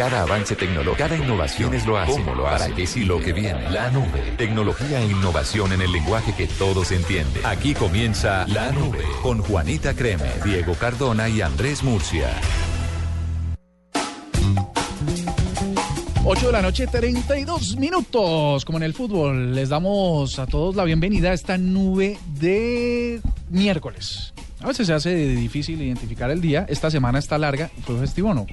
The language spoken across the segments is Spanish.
Cada avance tecnológico, cada innovación es lo hace. ¿Cómo lo hace? ¿Para qué sí lo que viene? La nube. Tecnología e innovación en el lenguaje que todos entienden. Aquí comienza La Nube con Juanita Creme, Diego Cardona y Andrés Murcia. 8 de la noche, 32 minutos. Como en el fútbol, les damos a todos la bienvenida a esta nube de miércoles. A veces se hace difícil identificar el día. Esta semana está larga. ¿Fue festivo o no?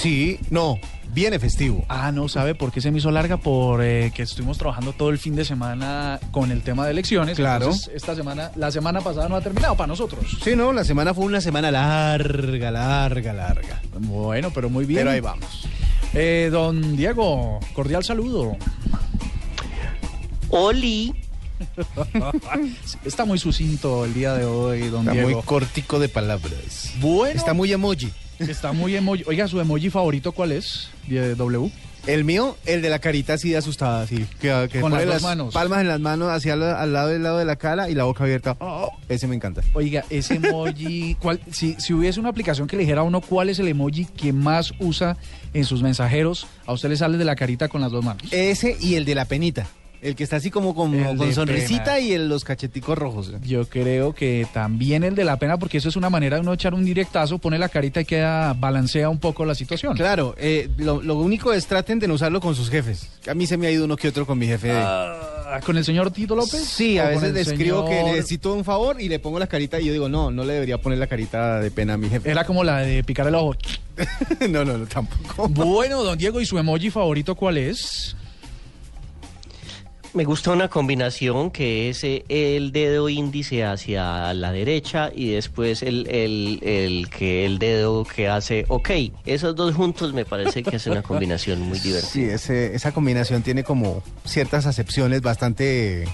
Sí, no, viene festivo. Ah, no sabe por qué se me hizo larga, por eh, que estuvimos trabajando todo el fin de semana con el tema de elecciones. Claro. Entonces, esta semana, la semana pasada no ha terminado para nosotros. Sí, no, la semana fue una semana larga, larga, larga. Bueno, pero muy bien. Pero ahí vamos. Eh, don Diego, cordial saludo. Oli. Está muy sucinto el día de hoy, don Está Diego. muy cortico de palabras. Bueno. Está muy emoji. Está muy emoji. Oiga, ¿su emoji favorito cuál es? De W. El mío, el de la carita así de asustada, así. Que, que Con pone las dos manos. palmas en las manos hacia al, al lado del lado de la cara y la boca abierta. Oh, ese me encanta. Oiga, ese emoji, ¿cuál, si, si hubiese una aplicación que le dijera a uno cuál es el emoji que más usa en sus mensajeros, a usted le sale de la carita con las dos manos. Ese y el de la penita. El que está así como con, El con de sonrisita pena. y el- los cacheticos rojos. Yo creo que también el de la pena, porque eso es una manera de uno echar un directazo, pone la carita y queda, balancea un poco la situación. Claro, eh, lo, lo único es traten de no usarlo con sus jefes. A mí se me ha ido uno que otro con mi jefe. de- Ah, ¿Con el señor Tito López? Sí, a ¿O con veces le escribo que necesito un favor y le pongo la carita y yo digo, no, no le debería poner la carita de pena a mi jefe. Era como la de picar el ojo. no, no, no, tampoco. Bueno, don Diego, ¿y su emoji favorito cuál es? Me gusta una combinación que es eh, el dedo índice hacia la derecha y después el, el, el que el dedo que hace ok. Esos dos juntos me parece que es una combinación muy divertida. Sí, ese- esa combinación tiene como ciertas acepciones bastante,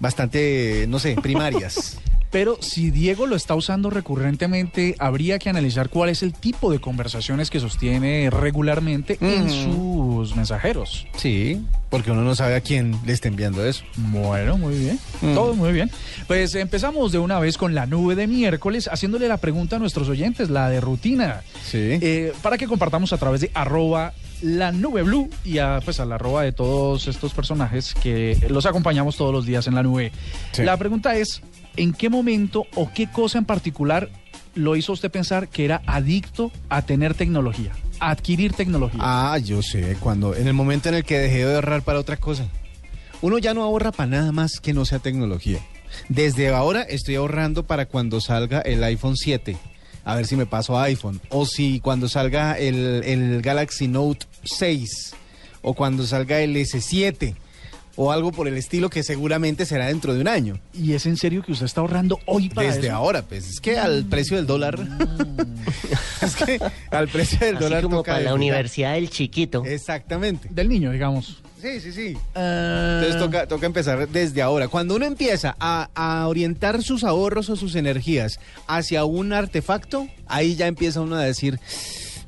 bastante, no sé, primarias. Pero si Diego lo está usando recurrentemente, habría que analizar cuál es el tipo de conversaciones que sostiene regularmente en sus mensajeros. Sí, porque uno no sabe a quién le está enviando eso. Bueno, muy bien. Mm. Todo muy bien. Pues empezamos de una vez con la nube de miércoles, haciéndole la pregunta a nuestros oyentes, la de rutina. Sí. Eh, para que compartamos a través de arroba la nube blue y a, pues a la arroba de todos estos personajes que los acompañamos todos los días en la nube. Sí. La pregunta es, ¿en qué momento o qué cosa en particular lo hizo usted pensar que era adicto a tener tecnología, a adquirir tecnología? Ah, yo sé, cuando en el momento en el que dejé de ahorrar para otra cosa. Uno ya no ahorra para nada más que no sea tecnología. Desde ahora estoy ahorrando para cuando salga el iPhone 7. A ver si me paso a iPhone. O si cuando salga el, el Galaxy Note 6. O cuando salga el S7. O algo por el estilo que seguramente será dentro de un año. ¿Y es en serio que usted está ahorrando hoy para Desde eso? ahora, pues es que al precio del dólar. es que al precio del Así dólar como toca para la universidad del chiquito. Exactamente. Del niño, digamos. Sí, sí, sí. Ah, Entonces toca, toca empezar desde ahora. Cuando uno empieza a, a orientar sus ahorros o sus energías hacia un artefacto, ahí ya empieza uno a decir,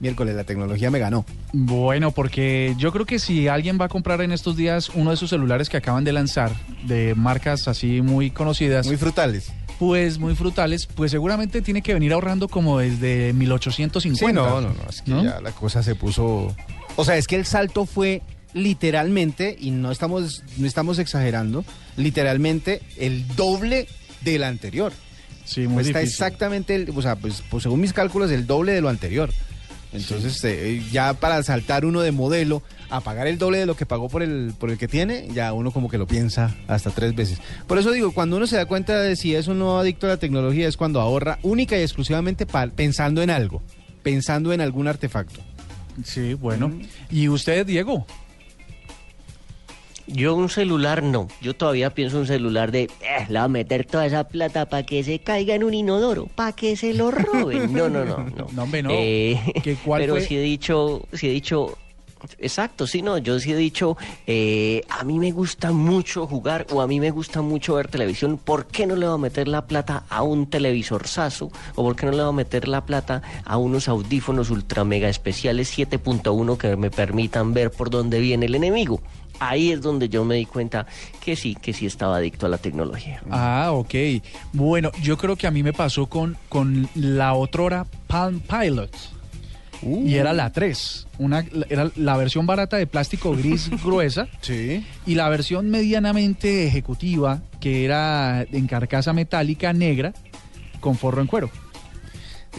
miércoles, la tecnología me ganó. Bueno, porque yo creo que si alguien va a comprar en estos días uno de esos celulares que acaban de lanzar, de marcas así muy conocidas, Muy frutales. pues muy frutales, pues seguramente tiene que venir ahorrando como desde 1850. Sí, no, no, no, es que ¿no? ya la cosa se puso... O sea, es que el salto fue literalmente, y no estamos, no estamos exagerando, literalmente el doble del anterior. Sí, muy Está difícil. exactamente, el- o sea, pues, pues, según mis cálculos, el doble de lo anterior. Entonces, eh, ya para saltar uno de modelo a pagar el doble de lo que pagó por el, por el que tiene, ya uno como que lo piensa hasta tres veces. Por eso digo, cuando uno se da cuenta de si es un nuevo adicto a la tecnología, es cuando ahorra única y exclusivamente pensando en algo, pensando en algún artefacto. Sí, bueno. ¿Y usted, Diego? Yo un celular no. Yo todavía pienso un celular de, eh, le voy a meter toda esa plata para que se caiga en un inodoro, para que se lo roben. No, no, no, no. No, hombre, no. Eh, ¿Qué- cuál pero fue? sí he dicho, sí he dicho, exacto, sí, no, yo sí he dicho, eh, a mí me gusta mucho jugar o a mí me gusta mucho ver televisión, ¿por qué no le voy a meter la plata a un televisor saso? ¿O por qué no le voy a meter la plata a unos audífonos ultra mega especiales 7.1 que me permitan ver por dónde viene el enemigo? Ahí es donde yo me di cuenta que sí, que sí estaba adicto a la tecnología. Ah, ok. Bueno, yo creo que a mí me pasó con, con la otrora Palm Pilot. y era la 3. Una, era la versión barata de plástico gris gruesa Sí. y la versión medianamente ejecutiva que era en carcasa metálica negra con forro en cuero.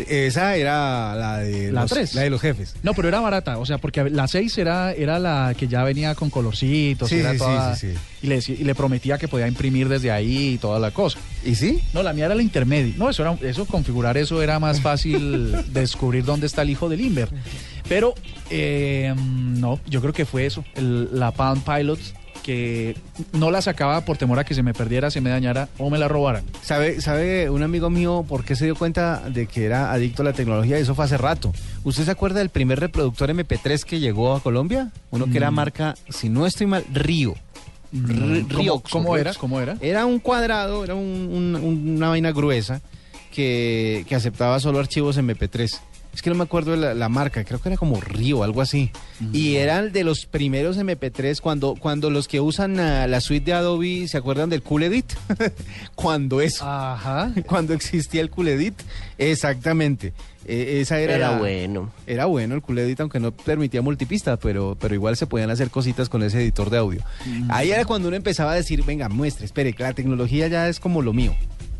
Esa era la de La los, la de los jefes. No, pero era barata, o sea, porque la 6 era, era la que ya venía con colorcitos, Sí, era sí, toda- sí, sí. Y, le, decía- y le prometía que podía imprimir desde ahí y toda la cosa. ¿Y sí? No, la mía era la intermedia. No, eso era, eso configurar eso era más fácil descubrir dónde está el hijo del Inver. Pero eh, no, yo creo que fue eso, el- la Palm Pilot que no la sacaba por temor a que se me perdiera, se me dañara o me la robaran. ¿Sabe, ¿Sabe un amigo mío por qué se dio cuenta de que era adicto a la tecnología? Eso fue hace rato. ¿Usted se acuerda del primer reproductor MP3 que llegó a Colombia? Uno que era Mm. marca, si no estoy mal, Río. R- ¿Cómo, era? ¿Cómo era? Era un cuadrado, era un- un- un- una vaina gruesa que, que aceptaba solo archivos MP3. Es que no me acuerdo la, la marca, creo que era como Río, algo así. Y eran de los primeros MP3 cuando, cuando los que usan ah, la suite de Adobe, ¿se acuerdan del Cool Edit? cuando eso, Ajá. cuando existía el Cool Edit, exactamente. Eh, esa era, Era la- bueno. Era bueno el Cool Edit, aunque no permitía multipista, pero, pero igual se podían hacer cositas con ese editor de audio. Ahí era cuando uno empezaba a decir, venga, muestre, espere, que la tecnología ya es como lo mío.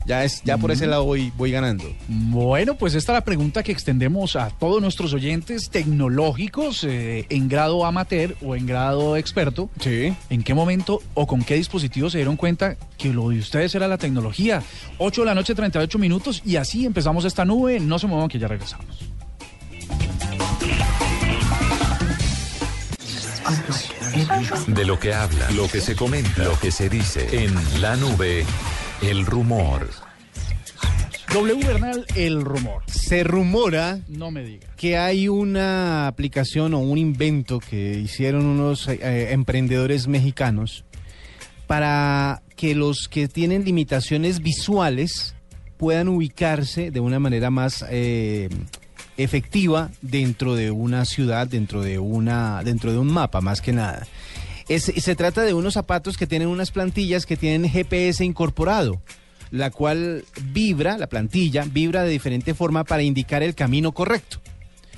Ya es, ya por ese lado voy, voy ganando. Bueno, pues esta es la pregunta que extendemos a todos nuestros oyentes tecnológicos eh, en grado amateur o en grado experto. Sí. ¿En qué momento o con qué dispositivo se dieron cuenta que lo de ustedes era la tecnología? 8 de la noche, 38 minutos y así empezamos esta nube. No se muevan que ya regresamos. De lo que habla, lo que se comenta, lo que se dice en la nube, el rumor. W Bernal, el rumor. Se rumora No me diga. que hay una aplicación o un invento que hicieron unos eh, eh, emprendedores mexicanos para que los que tienen limitaciones visuales puedan ubicarse de una manera más eh, efectiva dentro de una ciudad, dentro de una, dentro de un mapa, más que nada. Es- se trata de unos zapatos que tienen unas plantillas que tienen GPS incorporado, la cual vibra, la plantilla vibra de diferente forma para indicar el camino correcto.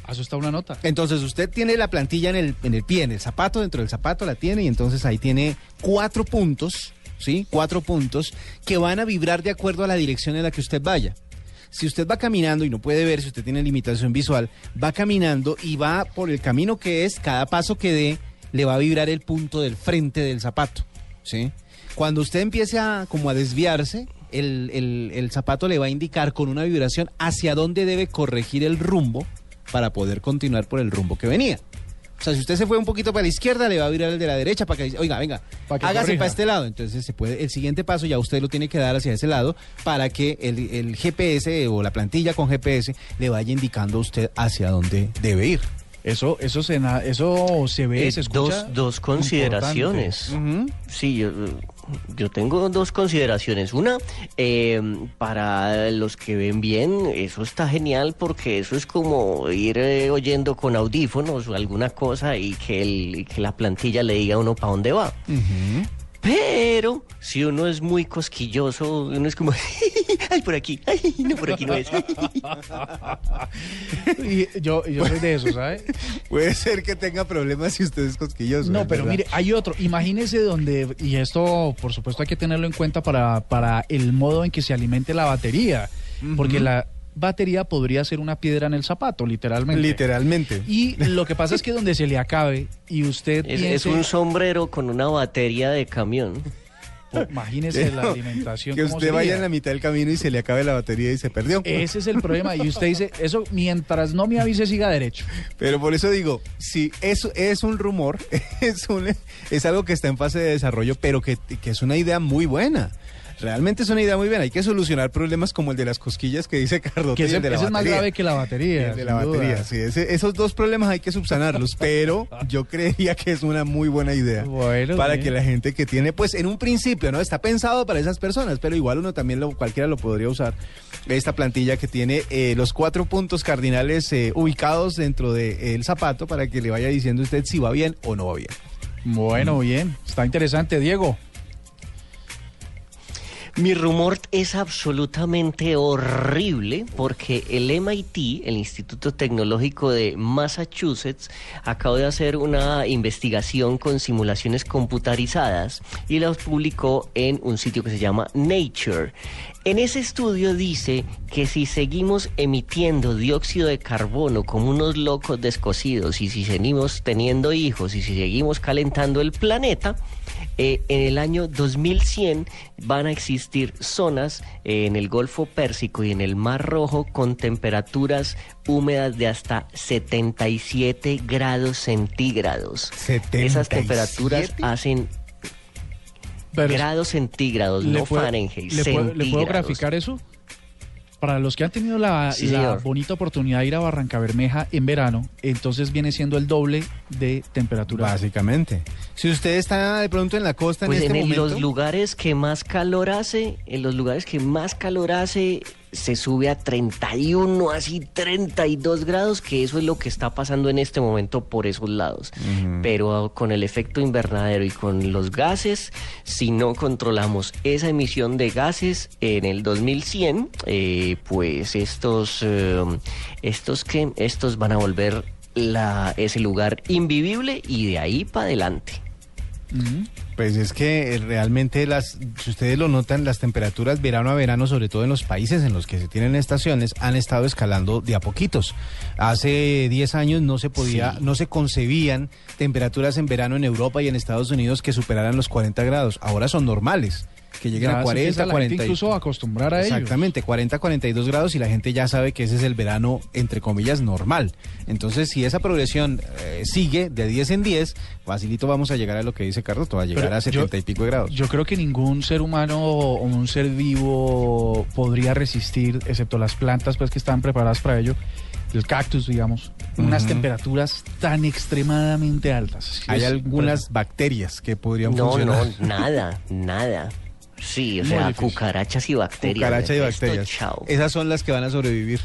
Ah, Eso está una nota. Entonces usted tiene la plantilla en el, en el pie, en el zapato, dentro del zapato la tiene y entonces ahí tiene cuatro puntos, ¿sí? Cuatro puntos que van a vibrar de acuerdo a la dirección en la que usted vaya. Si usted va caminando y no puede ver, si usted tiene limitación visual, va caminando y va por el camino que es, cada paso que dé, le va a vibrar el punto del frente del zapato, ¿sí? Cuando usted empiece a, como a desviarse, el, el- el zapato le va a indicar con una vibración hacia dónde debe corregir el rumbo para poder continuar por el rumbo que venía. O sea, si usted se fue un poquito para la izquierda, le va a virar el de la derecha para que, oiga, venga, Pa' que hágase corrija. para este lado. Entonces, se puede, el siguiente paso ya usted lo tiene que dar hacia ese lado para que el, el GPS o la plantilla con GPS le vaya indicando a usted hacia dónde debe ir. Eso, eso se, na- eso se ve, Eh, se escucha. dos, dos consideraciones. Ujú. Sí, yo, yo tengo dos consideraciones. Una, eh, para los que ven bien, eso está genial porque eso es como ir eh, oyendo con audífonos o alguna cosa y que, el, que la plantilla le diga a uno para dónde va. Pero si uno es muy cosquilloso, uno es como, ay, por aquí, ay, no, por aquí no es. Y yo, yo soy de eso, ¿sabe? Puede ser que tenga problemas si usted es cosquilloso. No, es pero verdad. mire, hay otro. Imagínese donde, y esto por supuesto hay que tenerlo en cuenta para, para el modo en que se alimente la batería, porque la batería podría ser una piedra en el zapato, literalmente. Literalmente. Y lo que pasa es que donde se le acabe y usted Es, piense, es un sombrero con una batería de camión. imagínese la alimentación. Que usted vaya en la mitad del camino y se le acabe la batería y se perdió. Ese es el problema. Y usted dice, eso mientras no me avise siga derecho. Pero por eso digo, si eso es un rumor, es, un, es algo que está en fase de desarrollo, pero que, que es una idea muy buena. Realmente es una idea muy buena. Hay que solucionar problemas como el de las cosquillas que dice Cardote Que ese, el de la ese es más grave que la batería. El de la duda. batería, sí. ese- esos dos problemas hay que subsanarlos, pero yo creería que es una muy buena idea. Bueno, para bien. que la gente que tiene, pues en un principio, ¿no? Está pensado para esas personas, pero igual uno también, lo, cualquiera lo podría usar. Esta plantilla que tiene eh, los cuatro puntos cardinales eh, ubicados dentro del zapato para que le vaya diciendo usted si va bien o no va bien. Bueno, bien. Está interesante, Diego. Mi rumor es absolutamente horrible porque el MIT, el Instituto Tecnológico de Massachusetts, acaba de hacer una investigación con simulaciones computarizadas y las publicó en un sitio que se llama Nature. En ese estudio dice que si seguimos emitiendo dióxido de carbono como unos locos descosidos y si seguimos teniendo hijos y si seguimos calentando el planeta, eh, en el año 2100 van a existir zonas eh, en el Golfo Pérsico y en el Mar Rojo con temperaturas húmedas de hasta 77 grados centígrados. Esas temperaturas hacen grados centígrados, no Fahrenheit. ¿le puedo, ¿Le puedo graficar eso? Para los que han tenido la, bonita oportunidad de ir a Barranca Bermeja en verano, entonces viene siendo el doble de temperatura. Básicamente. Si usted está de pronto en la costa pues en este en momento... los lugares que más calor hace, en los lugares que más calor hace, se sube a 31, así 32 grados, que eso es lo que está pasando en este momento por esos lados. Pero con el efecto invernadero y con los gases, si no controlamos esa emisión de gases en el 2100, eh, pues estos, eh, estos, que estos van a volver la, ese lugar invivible y de ahí para adelante. Pues es que eh, realmente las, si ustedes lo notan, las temperaturas verano a verano, sobre todo en los países en los que se tienen estaciones, han estado escalando de a poquitos. Hace 10 años no se podía, no se concebían temperaturas en verano en Europa y en Estados Unidos que superaran los 40 grados. Ahora son normales que lleguen a 40, 40. incluso acostumbrar a Exactamente, 40, 42 grados y la gente ya sabe que ese es el verano, entre comillas, normal. Entonces, si esa progresión eh, sigue de 10 en 10, facilito vamos a llegar a lo que dice Carlos, va a llegar a 70 y pico de grados. Yo creo que ningún ser humano o un ser vivo podría resistir, excepto las plantas pues que están preparadas para ello, el cactus, digamos, unas temperaturas tan extremadamente altas. Hay algunas bacterias que podrían no, funcionar. No, nada, nada. Sí, o sea, cucarachas y bacterias. Cucarachas y bacterias. Esas son las que van a sobrevivir.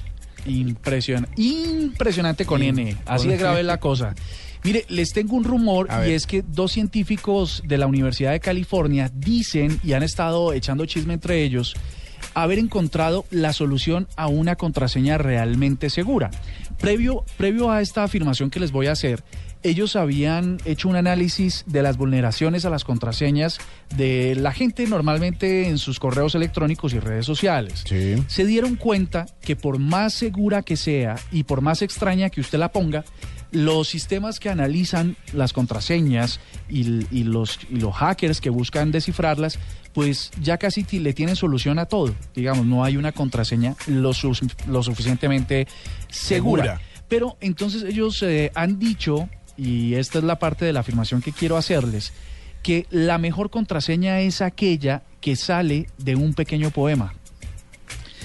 Impresionante, impresionante con N. Así de grave la cosa. Mire, les tengo un rumor y es que dos científicos de la Universidad de California dicen y han estado echando chisme entre ellos haber encontrado la solución a una contraseña realmente segura. Previo, previo a esta afirmación que les voy a hacer, ellos habían hecho un análisis de las vulneraciones a las contraseñas de la gente normalmente en sus correos electrónicos y redes sociales. Se dieron cuenta que por más segura que sea y por más extraña que usted la ponga, los sistemas que analizan las contraseñas y, los, y los hackers que buscan descifrarlas, pues ya casi le tienen solución a todo. Digamos, no hay una contraseña lo, lo suficientemente segura. Pero entonces ellos eh, han dicho y esta es la parte de la afirmación que quiero hacerles, que la mejor contraseña es aquella que sale de un pequeño poema.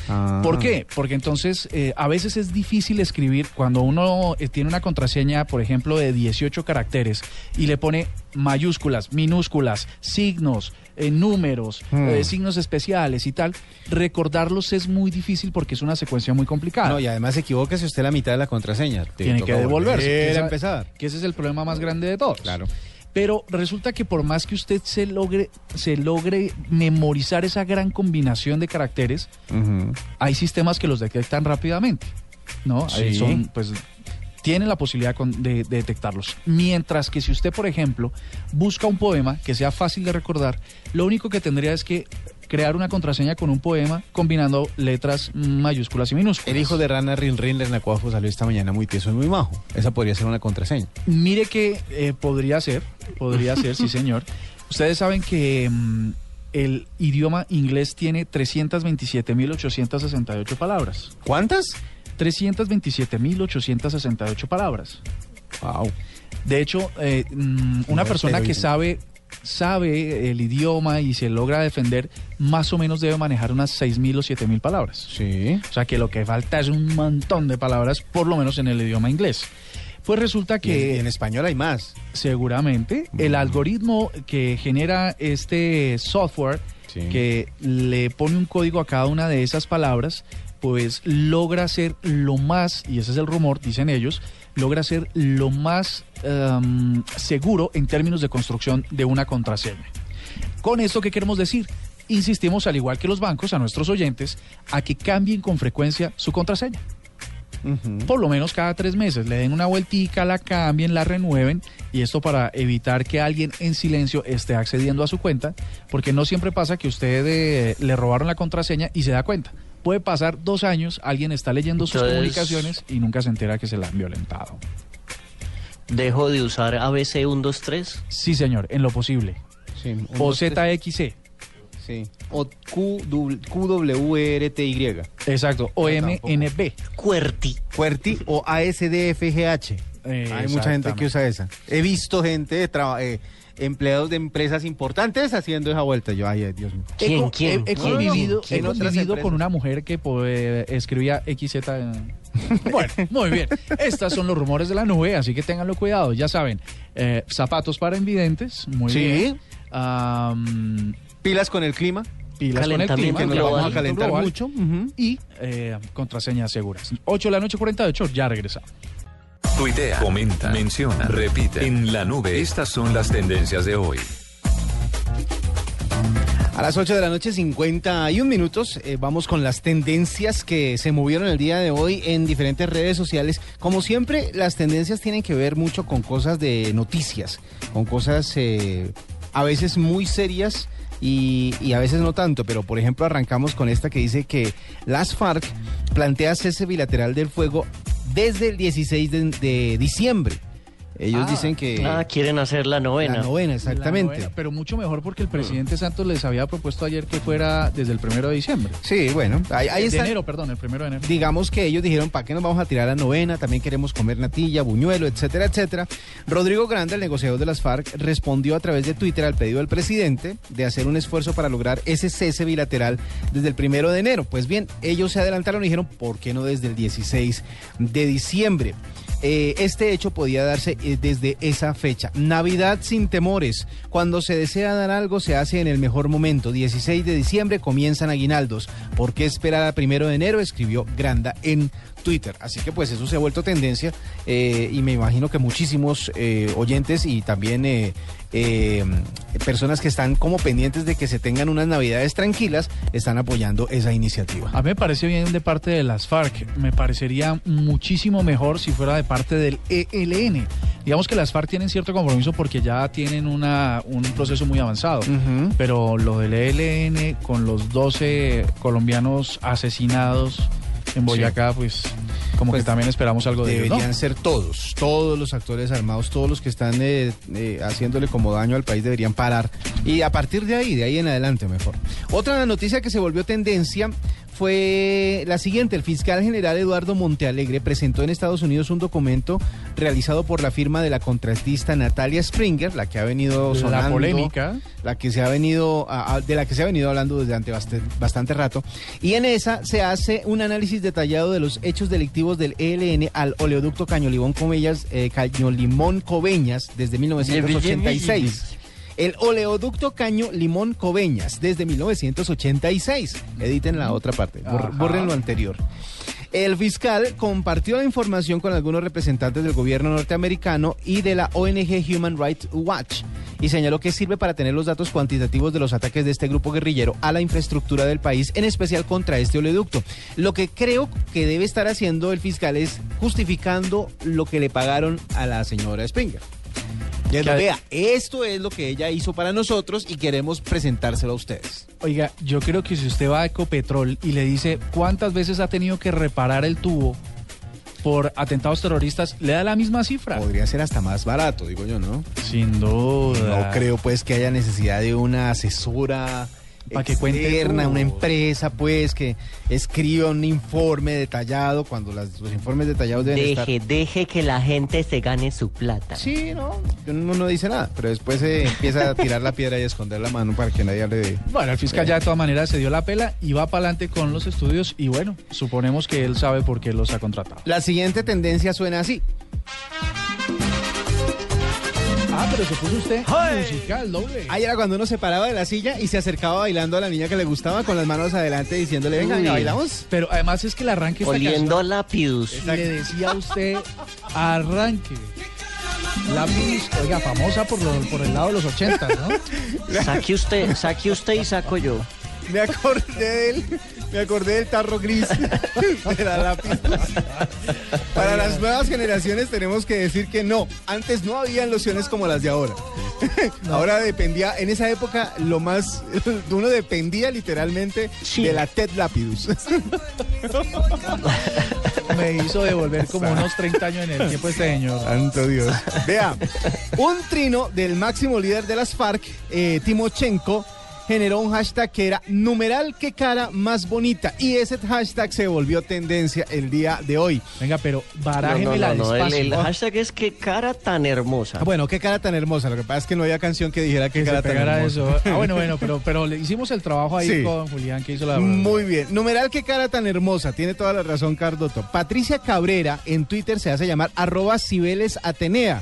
Ah. ¿Por qué? Porque entonces eh, a veces es difícil escribir cuando uno eh, tiene una contraseña, por ejemplo, de 18 caracteres y le pone mayúsculas, minúsculas, signos, eh, números, hmm. signos especiales y tal. Recordarlos es muy difícil porque es una secuencia muy complicada. No, y además se equivoca si usted la mitad de la contraseña. Tiene que devolverse. empezar. Que ese es el problema más grande de todos. Claro. Pero resulta que por más que usted se logre, se logre memorizar esa gran combinación de caracteres, hay sistemas que los detectan rápidamente. ¿No? Sí. Son, pues, tienen la posibilidad de, detectarlos. Mientras que si usted, por ejemplo, busca un poema que sea fácil de recordar, lo único que tendría es que crear una contraseña con un poema combinando letras mayúsculas y minúsculas. El hijo de Rana Rin Rin Lernacuafo salió esta mañana muy tieso y muy majo. Esa podría ser una contraseña. Mire que eh, podría ser, podría ser, sí señor. Ustedes saben que mm, el idioma inglés tiene 327.868 palabras. ¿Cuántas? 327.868 palabras. Wow. De hecho, eh, mm, una persona que sabe sabe el idioma y se logra defender, más o menos debe manejar unas 6.000 o 7.000 palabras. Sí. O sea que lo que falta es un montón de palabras, por lo menos en el idioma inglés. Pues resulta que... en español hay más. Seguramente. El algoritmo que genera este software, que le pone un código a cada una de esas palabras, pues logra ser lo más, y ese es el rumor, dicen ellos, logra ser lo más em, seguro en términos de construcción de una contraseña. Con esto, ¿qué queremos decir? insistimos, al igual que los bancos, a nuestros oyentes, a que cambien con frecuencia su contraseña. Por lo menos cada tres meses, le den una vueltica, la cambien, la renueven, y esto para evitar que alguien en silencio esté accediendo a su cuenta, porque no siempre pasa que usted eh, le robaron la contraseña y se da cuenta. Puede pasar dos años, alguien está leyendo sus comunicaciones y nunca se entera que se la han violentado. Dejo de usar ABC 123. Sí, señor, en lo posible. Sí, un, O ZXC, Sí. O QWRTY. exacto, o. MNB. Cuerti. QWERTY o ASDFGH. Hay mucha gente que usa esa. He visto gente, traba- eh, empleados de empresas importantes haciendo esa vuelta. Yo, ay, Dios mío. ¿Quién, quién? he- he convivido, ¿Quién? he Otras convivido empresas. con una mujer que pues, escribía XZ. en- Bueno, muy bien. Estos son los rumores de la nube, así que ténganlo cuidado. Ya saben, eh, zapatos para invidentes, muy Sí. bien. Am, Pilas con el clima, pilas con el Calentamiento clima, que nos vamos a calentar global, mucho. Y eh, contraseñas seguras. 8 de la noche, 48, ya regresamos. Tuitea, comenta, menciona, repite. En la nube, estas son las tendencias de hoy. A las 8 de la noche, 51 minutos, eh, vamos con las tendencias que se movieron el día de hoy en diferentes redes sociales. Como siempre, las tendencias tienen que ver mucho con cosas de noticias, con cosas eh, a veces muy serias y, y a veces no tanto, pero por ejemplo arrancamos con esta que dice que las FARC plantea cese bilateral del fuego desde el 16 de, de diciembre. Ellos Ah, dicen que... Ah, quieren hacer la novena. La novena, La exactamente. novena, pero mucho mejor porque el presidente Santos les había propuesto ayer que fuera desde el primero de diciembre. Sí, bueno, ahí, ahí de está. enero, perdón, el primero de enero. digamos que ellos dijeron, ¿para qué nos vamos a tirar la novena? También queremos comer natilla, buñuelo, etcétera, etcétera. Rodrigo Grande, el negociador de las FARC, respondió a través de Twitter al pedido del presidente de hacer un esfuerzo para lograr ese cese bilateral desde el primero de enero. Pues bien, ellos se adelantaron y dijeron, ¿por qué no desde el 16 de diciembre? Eh, este hecho podía darse eh, desde esa fecha. Navidad sin temores. Cuando se desea dar algo se hace en el mejor momento. 16 de diciembre comienzan aguinaldos. ¿Por qué esperar a primero de enero? Escribió Granda en Twitter. Así que pues eso se ha vuelto tendencia eh, y me imagino que muchísimos oyentes y también eh, personas que están como pendientes de que se tengan unas navidades tranquilas están apoyando esa iniciativa. A mí me parece bien de parte de las FARC. Me parecería muchísimo mejor si fuera de parte del ELN. Digamos que las FARC tienen cierto compromiso porque ya tienen una, un proceso muy avanzado. Pero lo del ELN con los 12 colombianos asesinados en Boyacá, pues como Pues, que también esperamos algo de ellos, ¿no? Deberían ser todos, todos los actores armados, todos los que están eh, eh, haciéndole como daño al país deberían parar. Y a partir de ahí, de ahí en adelante mejor. Otra noticia que se volvió tendencia fue la siguiente. El fiscal general Eduardo Montealegre presentó en Estados Unidos un documento realizado por la firma de la contratista Natalia Springer, la que ha venido La sonando, polémica. la que se ha venido de la que se ha venido hablando desde ante bast- bastante rato y en esa se hace un análisis detallado de los hechos delictivos del ELN al oleoducto Cañolimón Coveñas eh, Cañolimón Coveñas desde 1986 el oleoducto Caño Limón Coveñas desde 1986 editen la otra parte borren lo anterior el fiscal compartió la información con algunos representantes del gobierno norteamericano y de la ONG Human Rights Watch y señaló que sirve para tener los datos cuantitativos de los ataques de este grupo guerrillero a la infraestructura del país, en especial contra este oleoducto. Lo que creo que debe estar haciendo el fiscal es justificando lo que le pagaron a la señora Springer. Vea, esto es lo que ella hizo para nosotros y queremos presentárselo a ustedes. Oiga, yo creo que si usted va a Ecopetrol y le dice cuántas veces ha tenido que reparar el tubo por atentados terroristas, le da la misma cifra. Podría ser hasta más barato, digo yo, ¿no? Sin duda. No creo pues que haya necesidad de una asesora Pa' que cuente una empresa pues que escriba un informe detallado cuando las- los informes detallados deben estar... Deje, deje que la gente se gane su plata. Sí, no, uno no dice nada, pero después se empieza a tirar la piedra y a esconder la mano para que nadie le dé. Bueno, el fiscal ya de todas maneras se dio la pela y va para adelante con los estudios y bueno, suponemos que él sabe por qué los ha contratado. La siguiente tendencia suena así. Pero se puso usted musical, doble. Ahí era cuando uno se paraba de la silla y se acercaba bailando a la niña que le gustaba con las manos adelante diciéndole, venga, venga, bailamos. Pero además es que el arranque Oliendo canción lápidus. le decía a usted arranque. Lápiz, oiga, famosa por, lo- por el lado de los 80, ¿no? Saque usted, saque usted y saco yo. Me acordé del, me acordé del tarro gris de la lápiz. Para las nuevas generaciones tenemos que decir que no. Antes no había lociones como las de ahora. Ahora dependía, en esa época lo más, uno dependía literalmente de la TED Lapidus. Me hizo devolver como unos 30 años en el tiempo este señor. Santo Dios. Vea, un trino del máximo líder de las FARC, eh, Timochenko, generó un hashtag que era numeral qué cara más bonita y ese hashtag se volvió tendencia el día de hoy. Venga, pero No, barájeme no, la no, no, el, hashtag es qué cara tan hermosa. Ah, bueno, qué cara tan hermosa. Lo que pasa es que no había canción que dijera qué que se cara tan hermosa. eso. Ah, bueno, bueno, pero, pero le hicimos el trabajo ahí Sí. con Julián que hizo la Muy bien. Numeral qué cara tan hermosa. Tiene toda la razón, Cardoto. Patricia Cabrera en Twitter se hace llamar arroba Cibeles Atenea.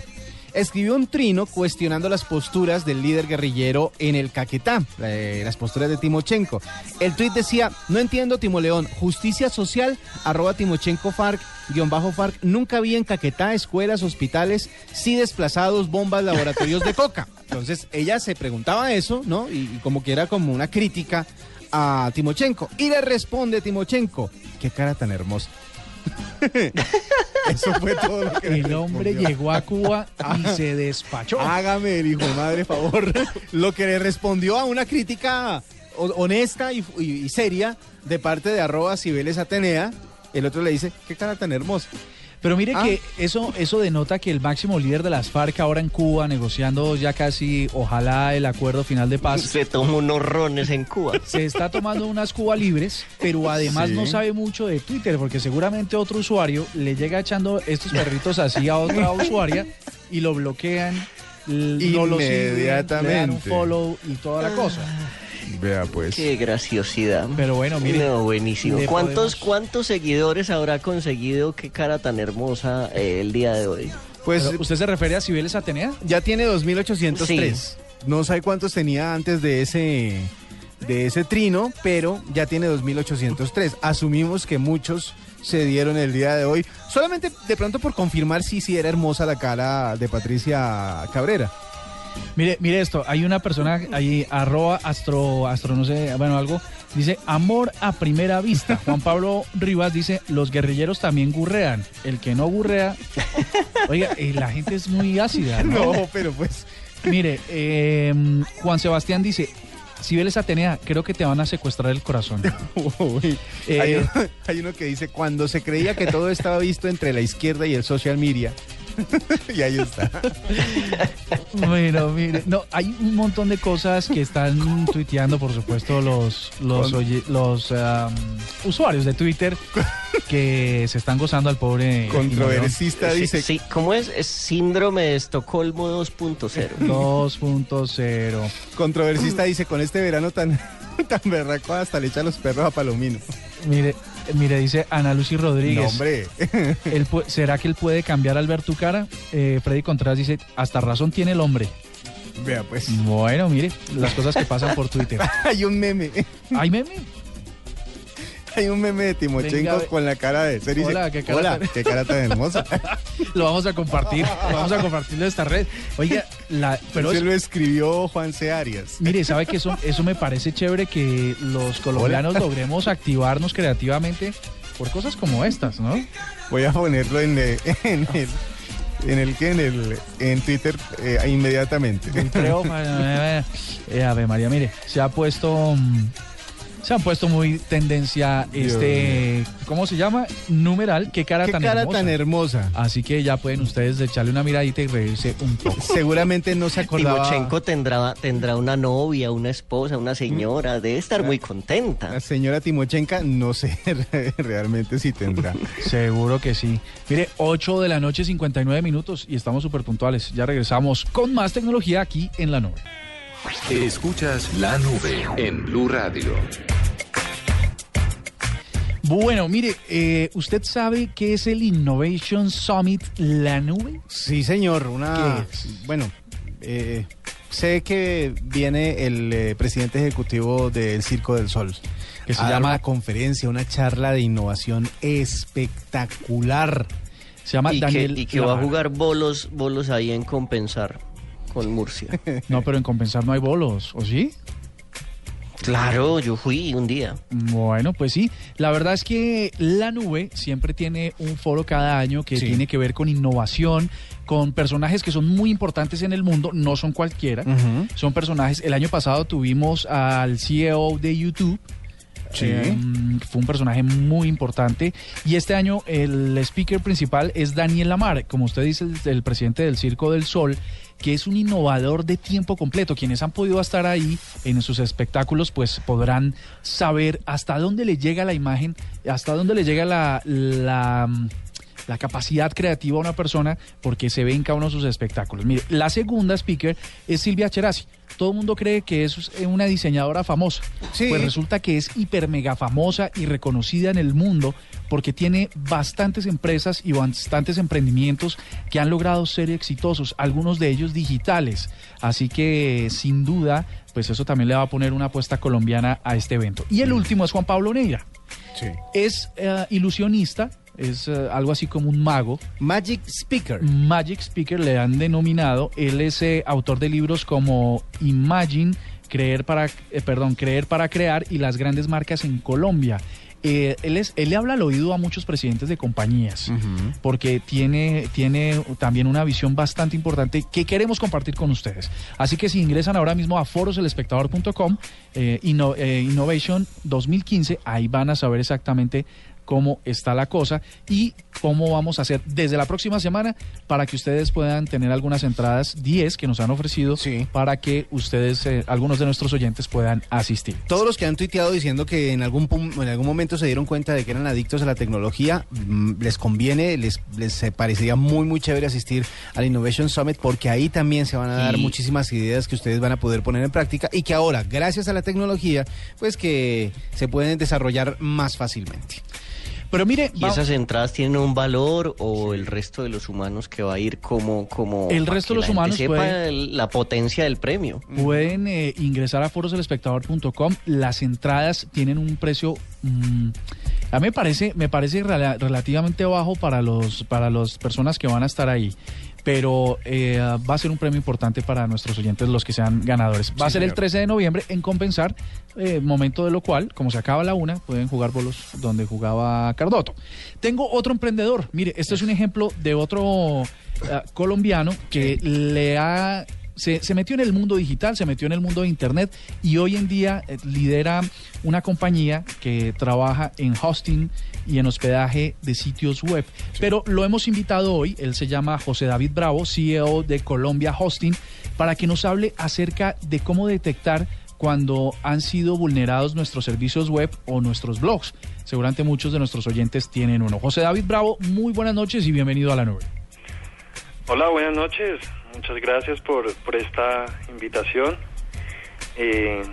Escribió un trino cuestionando las posturas del líder guerrillero en el Caquetá, eh, las posturas de Timochenko. El tuit decía, no entiendo Timo León, justicia social, arroba Timochenko Farc, guion bajo Farc, nunca vi en Caquetá escuelas, hospitales, sí desplazados, bombas, laboratorios de coca. Entonces ella se preguntaba eso, ¿no? Y, y como que era como una crítica a Timochenko. Y le responde Timochenko, qué cara tan hermosa. Eso fue todo lo que El hombre llegó a Cuba y se despachó. Hágame el hijo de madre favor. Lo que le respondió a una crítica ho- honesta y, y- y seria de parte de arroba Cibeles Atenea. El otro le dice, qué cara tan hermosa. Pero mire Ah. que eso, eso denota que el máximo líder de las FARC ahora en Cuba, negociando ya casi, ojalá, el acuerdo final de paz, Se tomó unos rones en Cuba. se está tomando unas Cuba libres, pero además Sí. no sabe mucho de Twitter, porque seguramente otro usuario le llega echando estos perritos así a otra usuaria y lo bloquean, l- no lo siguen, le dan un Inmediatamente. follow y toda la cosa. Vea pues. Qué graciosidad. Pero bueno, mire, No, buenísimo. ¿Cuántos, podemos- ¿Cuántos seguidores habrá conseguido qué cara tan hermosa eh, el día de hoy? Pues Pero, ¿Usted se refiere a Cibeles Atenea? ya tiene 2803. No sé cuántos tenía antes de ese de ese trino, pero ya tiene 2803. Asumimos que muchos se dieron el día de hoy, solamente de pronto por confirmar si sí era hermosa la cara de Patricia Cabrera. Mire, mire esto, hay una persona ahí, arroba astro, astro, no sé, bueno, algo, dice, amor a primera vista. Juan Pablo Rivas dice, los guerrilleros también gurrean. El que no gurrea, oiga, eh, la gente es muy ácida, ¿no? No, pero pues Mire, eh, Juan Sebastián dice, Cibeles Atenea, creo que te van a secuestrar el corazón. uy, Eh, hay, uno, hay uno que dice cuando se creía que todo estaba visto entre la izquierda y el social media. y ahí está. Bueno, mire, no, hay un montón de cosas que están tuiteando, por supuesto, los los, oye- usuarios de Twitter que se están gozando al pobre Controversista dice sí, ¿Cómo es? Es síndrome de Estocolmo 2.0. 2.0. Controversista dice, con este verano tan, tan berraco hasta le echan los perros a Palomino. Mire, mire, dice Ana Lucy No, Rodríguez. hombre. él pu- ¿Será que él puede cambiar al ver tu cara? Eh, Freddy Contreras dice, hasta razón tiene el hombre. Vea, pues. Bueno, mire, las cosas que pasan por Twitter. Hay un meme. ¿Hay meme? Hay un meme de Timochenko Venga, con la cara de... se dice, Hola, qué cara Hola, tan- qué cara tan hermosa. Lo vamos a compartir, lo vamos a compartir en esta red. Oiga, la, pero Se es- lo escribió Juan C. Arias. Mire, ¿sabe que eso, eso me parece chévere que los colombianos logremos activarnos creativamente por cosas como estas, ¿no? Voy a ponerlo en, eh, en el... En el que en el en Twitter eh, inmediatamente. Creo, eh, eh, Ave María, mire, se ha puesto mm, se han puesto muy tendencia este, ¿cómo se llama? Numeral, qué cara Qué tan cara hermosa. tan hermosa. Así que ya pueden ustedes echarle una miradita y reírse un poco. Seguramente no se acordaba. Timochenko tendrá, tendrá una novia, una esposa, una señora. Debe estar muy contenta. La señora Timochenka no sé realmente si tendrá. Seguro que sí. Mire, 8 de la noche, 59 minutos y estamos súper puntuales. Ya regresamos con más tecnología aquí en la nube. Escuchas la nube en Blue Radio. Bueno, mire, eh, ¿usted sabe qué es el Innovation Summit La Nube? Sí, señor. Una. ¿Qué es? Bueno, eh, sé que viene el eh, presidente ejecutivo del Circo del Sol. Que se a dar llama- una conferencia, una charla de innovación espectacular. Se llama Y que, Daniel y que va a jugar bolos, bolos ahí en compensar con Murcia. No, pero en compensar no hay bolos, ¿o sí? Claro, yo fui un día. Bueno, pues sí. La verdad es que la nube siempre tiene un foro cada año que Sí. tiene que ver con innovación, con personajes que son muy importantes en el mundo, no son cualquiera. Son personajes. El año pasado tuvimos al CEO de YouTube. Sí. Eh, fue un personaje muy importante. Y este año el speaker principal es Daniel Lamar, como usted dice, el, el presidente del Circo del Sol, que es un innovador de tiempo completo. Quienes han podido estar ahí en sus espectáculos, pues podrán saber hasta dónde le llega la imagen, hasta dónde le llega la, la, la capacidad creativa a una persona, porque se ve en cada uno de sus espectáculos. Mire, la segunda speaker es Silvia Cherasi. Todo el mundo cree que es una diseñadora famosa. Sí. Pues resulta que es hiper mega famosa y reconocida en el mundo porque tiene bastantes empresas y bastantes emprendimientos que han logrado ser exitosos, algunos de ellos digitales. Así que sin duda, pues eso también le va a poner una apuesta colombiana a este evento. Y el último es Juan Pablo Neira. Sí. Es eh, ilusionista, es eh, algo así como un mago. Magic Speaker. Magic Speaker le han denominado. Él es eh, autor de libros como Imagine, Creer para, eh, perdón, Creer para Crear y las grandes marcas en Colombia. Eh, él, es, él le habla al oído a muchos presidentes de compañías porque tiene, tiene también una visión bastante importante que queremos compartir con ustedes. Así que si ingresan ahora mismo a foroselespectador.com, eh, Inno- eh, Innovation 2015, ahí van a saber exactamente cómo está la cosa y cómo vamos a hacer desde la próxima semana para que ustedes puedan tener algunas entradas 10 que nos han ofrecido Sí. para que ustedes, eh, algunos de nuestros oyentes puedan asistir. Todos los que han tuiteado diciendo que en algún, en algún momento se dieron cuenta de que eran adictos a la tecnología, mm, les conviene, les, les eh, parecería muy, muy chévere asistir al Innovation Summit porque ahí también se van a dar Y- muchísimas ideas que ustedes van a poder poner en práctica y que ahora, gracias a la tecnología, pues que se pueden desarrollar más fácilmente. Pero mire, ¿Y va- esas entradas tienen un valor o el resto de los humanos que va a ir como... como El resto de los humanos sepa la potencia del premio. Pueden eh, ingresar a foroselespectador.com. Las entradas tienen un precio. mm, a mí me parece, me parece rela- relativamente bajo para los para las personas que van a estar ahí. Pero eh, va a ser un premio importante para nuestros oyentes, los que sean ganadores. Va a ser el señor. 13 de noviembre en Compensar, eh, momento de lo cual, como se acaba la una, pueden jugar bolos donde jugaba Cardoto. Tengo otro emprendedor. Mire, este es un ejemplo de otro eh, colombiano que le ha se, se metió en el mundo digital, se metió en el mundo de Internet y hoy en día eh, lidera una compañía que trabaja en hosting y en hospedaje de sitios web. Pero lo hemos invitado hoy, él se llama José David Bravo, CEO de Colombia Hosting, para que nos hable acerca de cómo detectar cuando han sido vulnerados nuestros servicios web o nuestros blogs. Seguramente muchos de nuestros oyentes tienen uno. José David Bravo, muy buenas noches y bienvenido a la nube. Hola, buenas noches. Muchas gracias por, por esta invitación. Eh,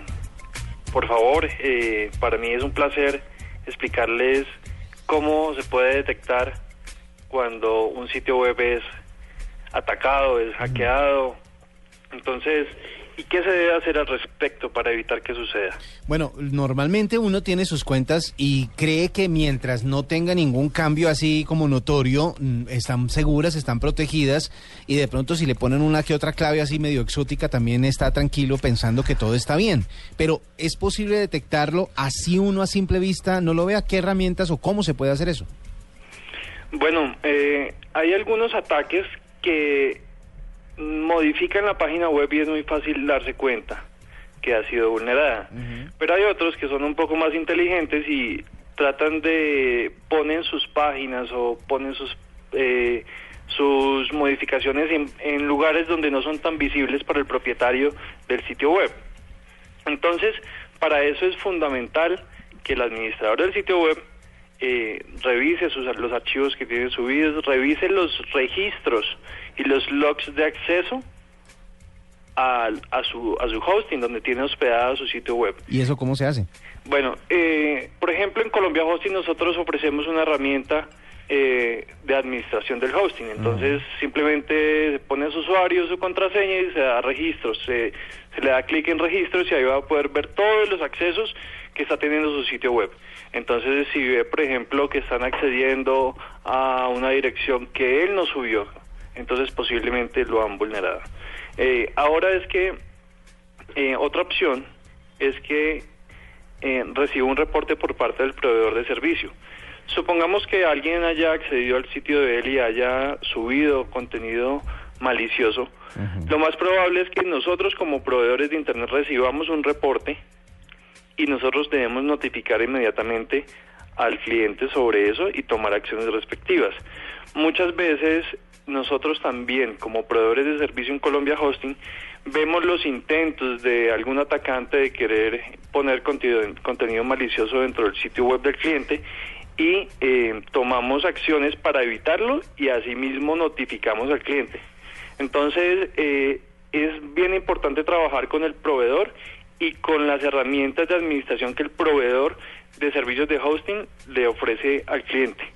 por favor, eh, para mí es un placer explicarles cómo se puede detectar cuando un sitio web es atacado, es hackeado. Entonces, ¿y qué se debe hacer al respecto para evitar que suceda? Bueno, normalmente uno tiene sus cuentas y cree que mientras no tenga ningún cambio así como notorio, mm, están seguras, están protegidas y de pronto si le ponen una que otra clave así medio exótica también está tranquilo pensando que todo está bien. Pero es posible detectarlo así uno a simple vista no lo vea qué herramientas o cómo se puede hacer eso. Bueno, eh, hay algunos ataques que modifican la página web y es muy fácil darse cuenta que ha sido vulnerada. Pero hay otros que son un poco más inteligentes y tratan de ponen sus páginas o ponen sus eh, sus modificaciones en, en lugares donde no son tan visibles para el propietario del sitio web. Entonces, para eso es fundamental que el administrador del sitio web eh, revise sus, los archivos que tiene subidos, revise los registros y los logs de acceso a, a, su, a su hosting, donde tiene hospedado su sitio web. ¿Y eso cómo se hace? Bueno, eh, por ejemplo, en Colombia Hosting nosotros ofrecemos una herramienta eh, de administración del hosting. Entonces, simplemente se pone su usuario, su contraseña y se da registros. Se, se le da clic en registros y ahí va a poder ver todos los accesos que está teniendo su sitio web. Entonces, si ve, por ejemplo, que están accediendo a una dirección que él no subió, entonces posiblemente lo han vulnerado. Eh, ahora es que eh, otra opción es que eh, recibe un reporte por parte del proveedor de servicio. Supongamos que alguien haya accedido al sitio de él y haya subido contenido malicioso. Lo más probable es que nosotros como proveedores de Internet recibamos un reporte y nosotros debemos notificar inmediatamente al cliente sobre eso y tomar acciones respectivas. Muchas veces nosotros también, como proveedores de servicio en Colombia Hosting, vemos los intentos de algún atacante de querer poner contenido, malicioso dentro del sitio web del cliente y eh, tomamos acciones para evitarlo y asimismo notificamos al cliente. Entonces, eh, es bien importante trabajar con el proveedor y con las herramientas de administración que el proveedor de servicios de hosting le ofrece al cliente.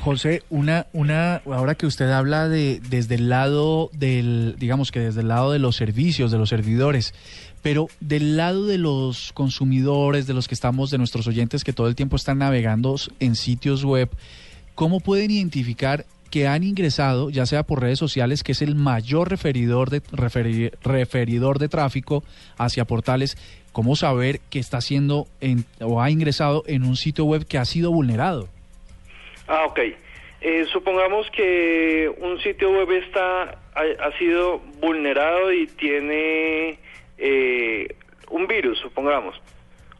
José, una, una, ahora que usted habla de desde el lado del, digamos que desde el lado de los servicios, de los servidores, pero del lado de los consumidores, de los que estamos, de nuestros oyentes que todo el tiempo están navegando en sitios web, ¿cómo pueden identificar que han ingresado, ya sea por redes sociales, que es el mayor referidor de, referidor de tráfico hacia portales, cómo saber que está haciendo o ha ingresado en un sitio web que ha sido vulnerado? Ah, ok. Eh, supongamos que un sitio web está ha, sido vulnerado y tiene eh, un virus, supongamos,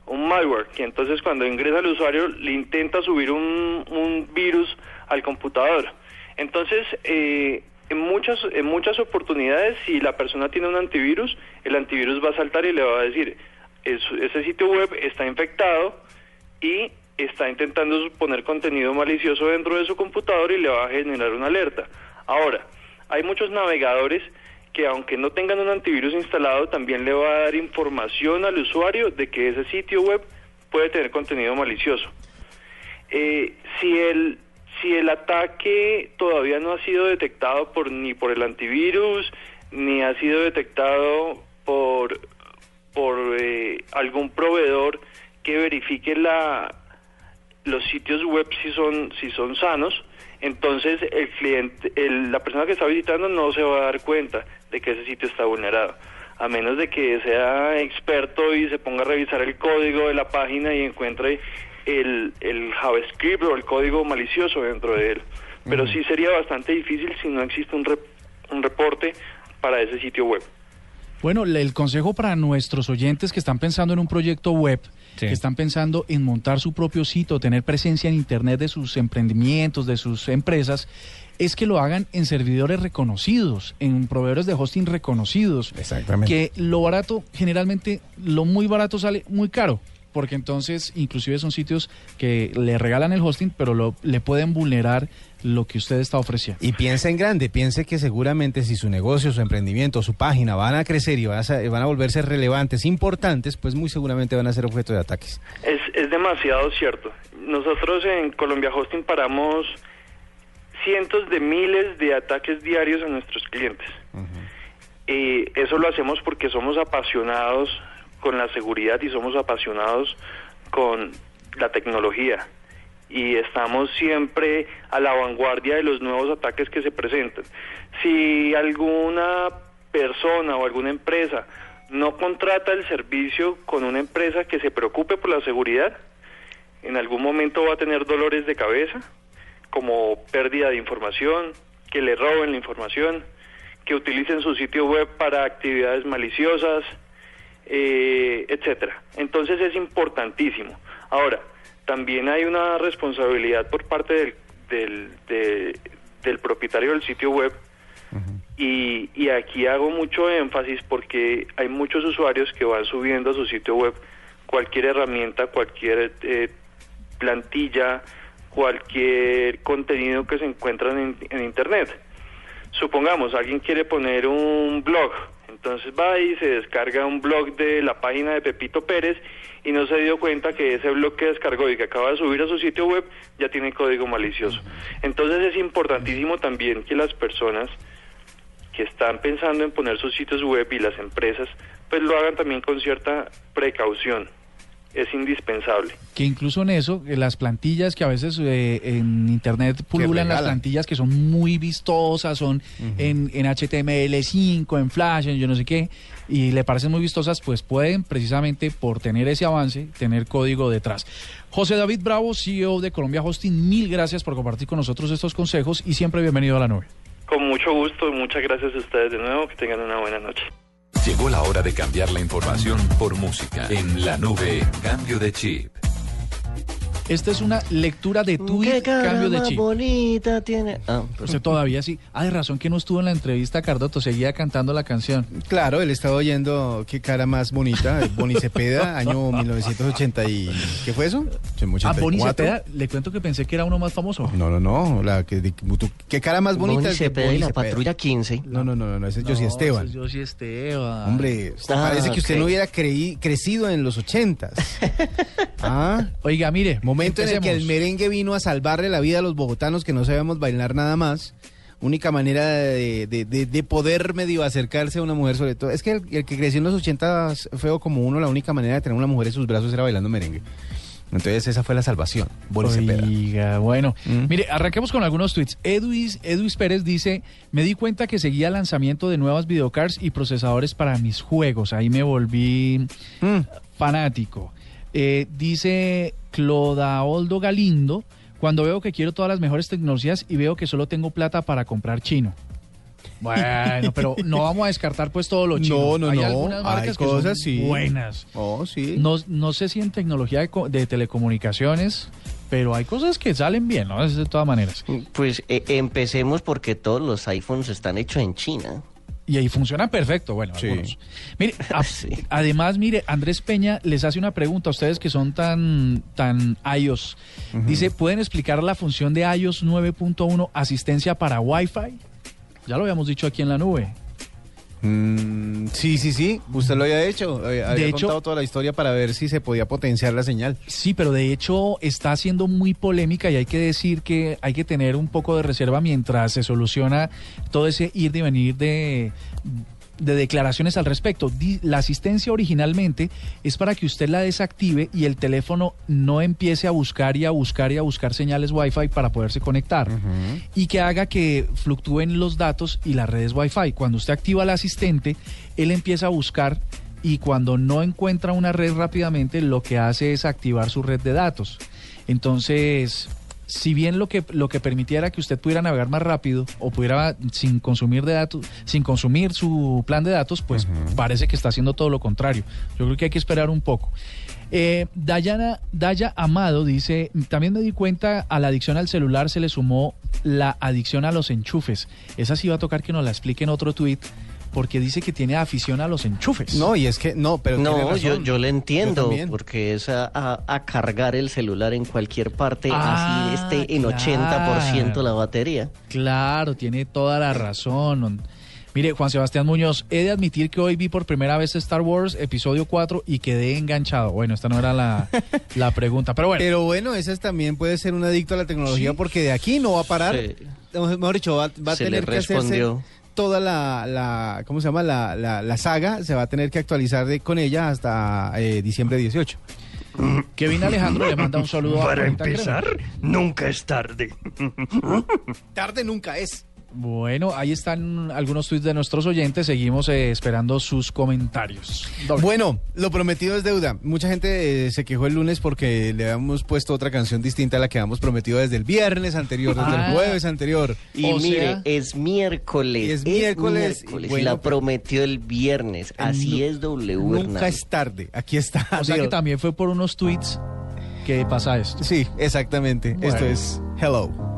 un malware, que entonces cuando ingresa el usuario le intenta subir un, un virus al computador. Entonces, eh, en muchas en muchas oportunidades, si la persona tiene un antivirus, el antivirus va a saltar y le va a decir, ese sitio web está infectado y está intentando poner contenido malicioso dentro de su computador y le va a generar una alerta. Ahora, hay muchos navegadores que aunque no tengan un antivirus instalado, también le va a dar información al usuario de que ese sitio web puede tener contenido malicioso. Eh, si el si el ataque todavía no ha sido detectado por ni por el antivirus ni ha sido detectado por por eh, algún proveedor que verifique la los sitios web si son si son sanos entonces el cliente la persona que está visitando no se va a dar cuenta de que ese sitio está vulnerado a menos de que sea experto y se ponga a revisar el código de la página y encuentre el, el JavaScript o el código malicioso dentro de él. Pero sí sería bastante difícil si no existe un, un reporte para ese sitio web. Bueno, el consejo para nuestros oyentes que están pensando en un proyecto web, que están pensando en montar su propio sitio, tener presencia en Internet de sus emprendimientos, de sus empresas, es que lo hagan en servidores reconocidos, en proveedores de hosting reconocidos. Exactamente. Que lo barato, generalmente, lo muy barato sale muy caro porque entonces inclusive son sitios que le regalan el hosting, pero lo, le pueden vulnerar lo que usted está ofreciendo. Y piense en grande, piense que seguramente si su negocio, su emprendimiento, su página van a crecer y van a, van a volverse relevantes, importantes, pues muy seguramente van a ser objeto de ataques. Es, es demasiado cierto. Nosotros en Colombia Hosting paramos cientos de miles de ataques diarios a nuestros clientes. Y eso lo hacemos porque somos apasionados con la seguridad y somos apasionados con la tecnología y estamos siempre a la vanguardia de los nuevos ataques que se presentan. Si alguna persona o alguna empresa no contrata el servicio con una empresa que se preocupe por la seguridad, en algún momento va a tener dolores de cabeza, como pérdida de información, que le roben la información, que utilicen su sitio web para actividades maliciosas, eh, etcétera. Entonces es importantísimo. Ahora, también hay una responsabilidad por parte del, del, propietario del sitio web. Y, y, aquí hago mucho énfasis porque hay muchos usuarios que van subiendo a su sitio web cualquier herramienta, cualquier eh, plantilla, cualquier contenido que se encuentran en, en Internet. Supongamos, alguien quiere poner un blog, entonces va y se descarga un blog de la página de Pepito Pérez y no se dio cuenta que ese blog que descargó y que acaba de subir a su sitio web ya tiene código malicioso. Entonces es importantísimo también que las personas que están pensando en poner sus sitios web y las empresas pues lo hagan también con cierta precaución. Es indispensable. Que incluso en eso, eh, las plantillas que a veces eh, en internet pululan las plantillas que son muy vistosas, son en, en HTML5, en Flash, en yo no sé qué, y le parecen muy vistosas, pues pueden precisamente por tener ese avance, tener código detrás. José David Bravo, CEO de Colombia Hosting, mil gracias por compartir con nosotros estos consejos y siempre bienvenido a la nube. Con mucho gusto y muchas gracias a ustedes de nuevo. Que tengan una buena noche. Llegó la hora de cambiar la información por música. En la nube, cambio de chip. Esta es una lectura de tweet, ¿Qué cara cambio de más chip. bonita tiene? Ah, Usted todavía sí. Ah, de razón que no estuvo en la entrevista, Cardoto, seguía cantando la canción. Claro, él estaba oyendo qué cara más bonita, Boni Cepeda, año 1980 y... ¿Qué fue eso? Ah, Bonnie 84. Cepeda, le cuento que pensé que era uno más famoso. No, no, no, la que, de- tú- qué cara más bonita Bonnie es de Cepeda y Boni la Cepeda. patrulla 15. No, no, no, no, no, ese es No, Josie Esteban. ese es Josie Esteban. Hombre, usted Ah, parece que usted ok. no hubiera creí- crecido en los ochentas. ah, Oiga, mire. momento en el que el merengue vino a salvarle la vida a los bogotanos que no sabíamos bailar nada más. Única manera de, de- de- de poder medio acercarse a una mujer, sobre todo. Es que el, el que creció en los ochentas, feo como uno, la única manera de tener una mujer en sus brazos era bailando merengue. Entonces esa fue la salvación. Cepeda. Oiga, bueno. Mm. Mire, arranquemos con algunos tweets. Edwis, Edwis Pérez dice, me di cuenta que seguía lanzamiento de nuevas videocards y procesadores para mis juegos. Ahí me volví Mm. fanático. Eh, dice Clodaoldo Galindo, cuando veo que quiero todas las mejores tecnologías y veo que solo tengo plata para comprar chino. Bueno, pero no vamos a descartar pues todo lo chino. No, no, Hay no. algunas marcas Hay que son cosas, sí. buenas. Oh, sí. No, no sé si en tecnología de, co- de telecomunicaciones, pero hay cosas que salen bien, ¿no? De todas maneras. Pues eh, empecemos porque todos los iPhones están hechos en China. Y ahí funciona perfecto, bueno, Sí. algunos. Mire, a- Sí. además, mire, Andrés Peña les hace una pregunta a ustedes que son tan, tan iOS. Dice, ¿pueden explicar la función de iOS 9.1 asistencia para Wi-Fi? Ya lo habíamos dicho aquí en la nube. Mm, sí, sí, sí. Usted lo había hecho. Había, había hecho- contado toda la historia para ver si se podía potenciar la señal. Sí, pero de hecho está siendo muy polémica y hay que decir que hay que tener un poco de reserva mientras se soluciona todo ese ir y venir de, de declaraciones al respecto. La asistencia originalmente es para que usted la desactive y el teléfono no empiece a buscar y a buscar y a buscar señales Wi-Fi para poderse conectar y que haga que fluctúen los datos y las redes Wi-Fi. Cuando usted activa al asistente, él empieza a buscar y cuando no encuentra una red rápidamente, lo que hace es activar su red de datos. Entonces, si bien lo que lo que permitiera que usted pudiera navegar más rápido o pudiera sin consumir de datos, sin consumir su plan de datos, pues parece que está haciendo todo lo contrario. Yo creo que hay que esperar un poco. Eh, Dayana, Daya Amado dice, también me di cuenta a la adicción al celular se le sumó la adicción a los enchufes. Esa sí va a tocar que nos la explique en otro tuit, porque dice que tiene afición a los enchufes. No, y es que no, pero no, yo, razón. yo le entiendo, porque es a, a- a cargar el celular en cualquier parte, Ah, así esté en claro. 80% la batería. Claro, tiene toda la razón. Mire, Juan Sebastián Muñoz, he de admitir que hoy vi por primera vez Star Wars episodio 4 y quedé enganchado. Bueno, esta no era la, la pregunta, pero bueno. Pero bueno, ese es también puede ser un adicto a la tecnología Sí. porque de aquí no va a parar. Sí. Mejor dicho, va, va a Se tener le que hacerse. Toda la, la ¿cómo se llama? La, la, la saga, se va a tener que actualizar de- con ella hasta eh, diciembre 18. Kevin Alejandro le manda un saludo a Para Crema. empezar, nunca es tarde. Tarde nunca es. Bueno, ahí están algunos tweets de nuestros oyentes. Seguimos eh, esperando sus comentarios. Doble. Bueno, lo prometido es deuda. Mucha gente eh, se quejó el lunes porque le habíamos puesto otra canción distinta a la que habíamos prometido desde el viernes anterior, desde Ah. el jueves anterior. Y O mire, sea- es miércoles. Es miércoles, miércoles, bueno, y la prometió el viernes. Así es W. Nunca es tarde. Aquí está. o sea que también fue por unos tweets que pasa esto. Sí, exactamente. Bueno. Esto es Hello.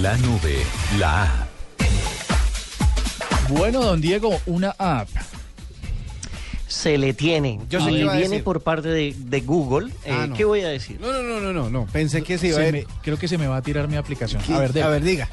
la nube, la app. Bueno, don Diego, una app. Se le tiene. Yo sé y qué iba a viene decir. por parte de, de Google. Ah, Eh, no. ¿Qué voy a decir? No, no, no, no, no, no. Pensé que se iba a Se ver. me- creo que se me va a tirar mi aplicación. A ver, a ver, diga.